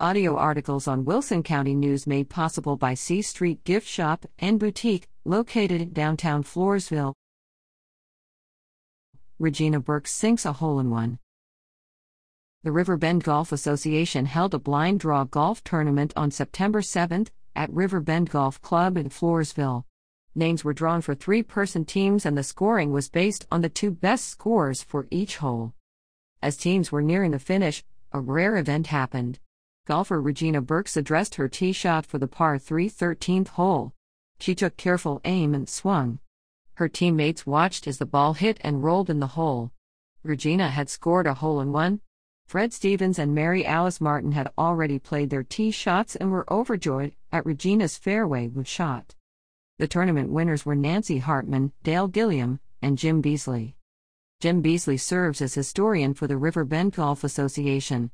Audio articles on Wilson County News made possible by C Street Gift Shop and Boutique, located in downtown Floresville. Regina Burke sinks a hole in one. The Riverbend Golf Association held a blind draw golf tournament on September 7th at Riverbend Golf Club in Floresville. Names were drawn for three person teams, and the scoring was based on the two best scores for each hole. As teams were nearing the finish, a rare event happened. Golfer Regina Burks addressed her tee shot for the par 3 13th hole. She took careful aim and swung. Her teammates watched as the ball hit and rolled in the hole. Regina had scored a hole in one, Fred Stevens and Mary Alice Martin had already played their tee shots and were overjoyed at Regina's fairway wood shot. The tournament winners were Nancy Hartman, Dale Gilliam, and Jim Beasley. Jim Beasley serves as historian for the River Bend Golf Association.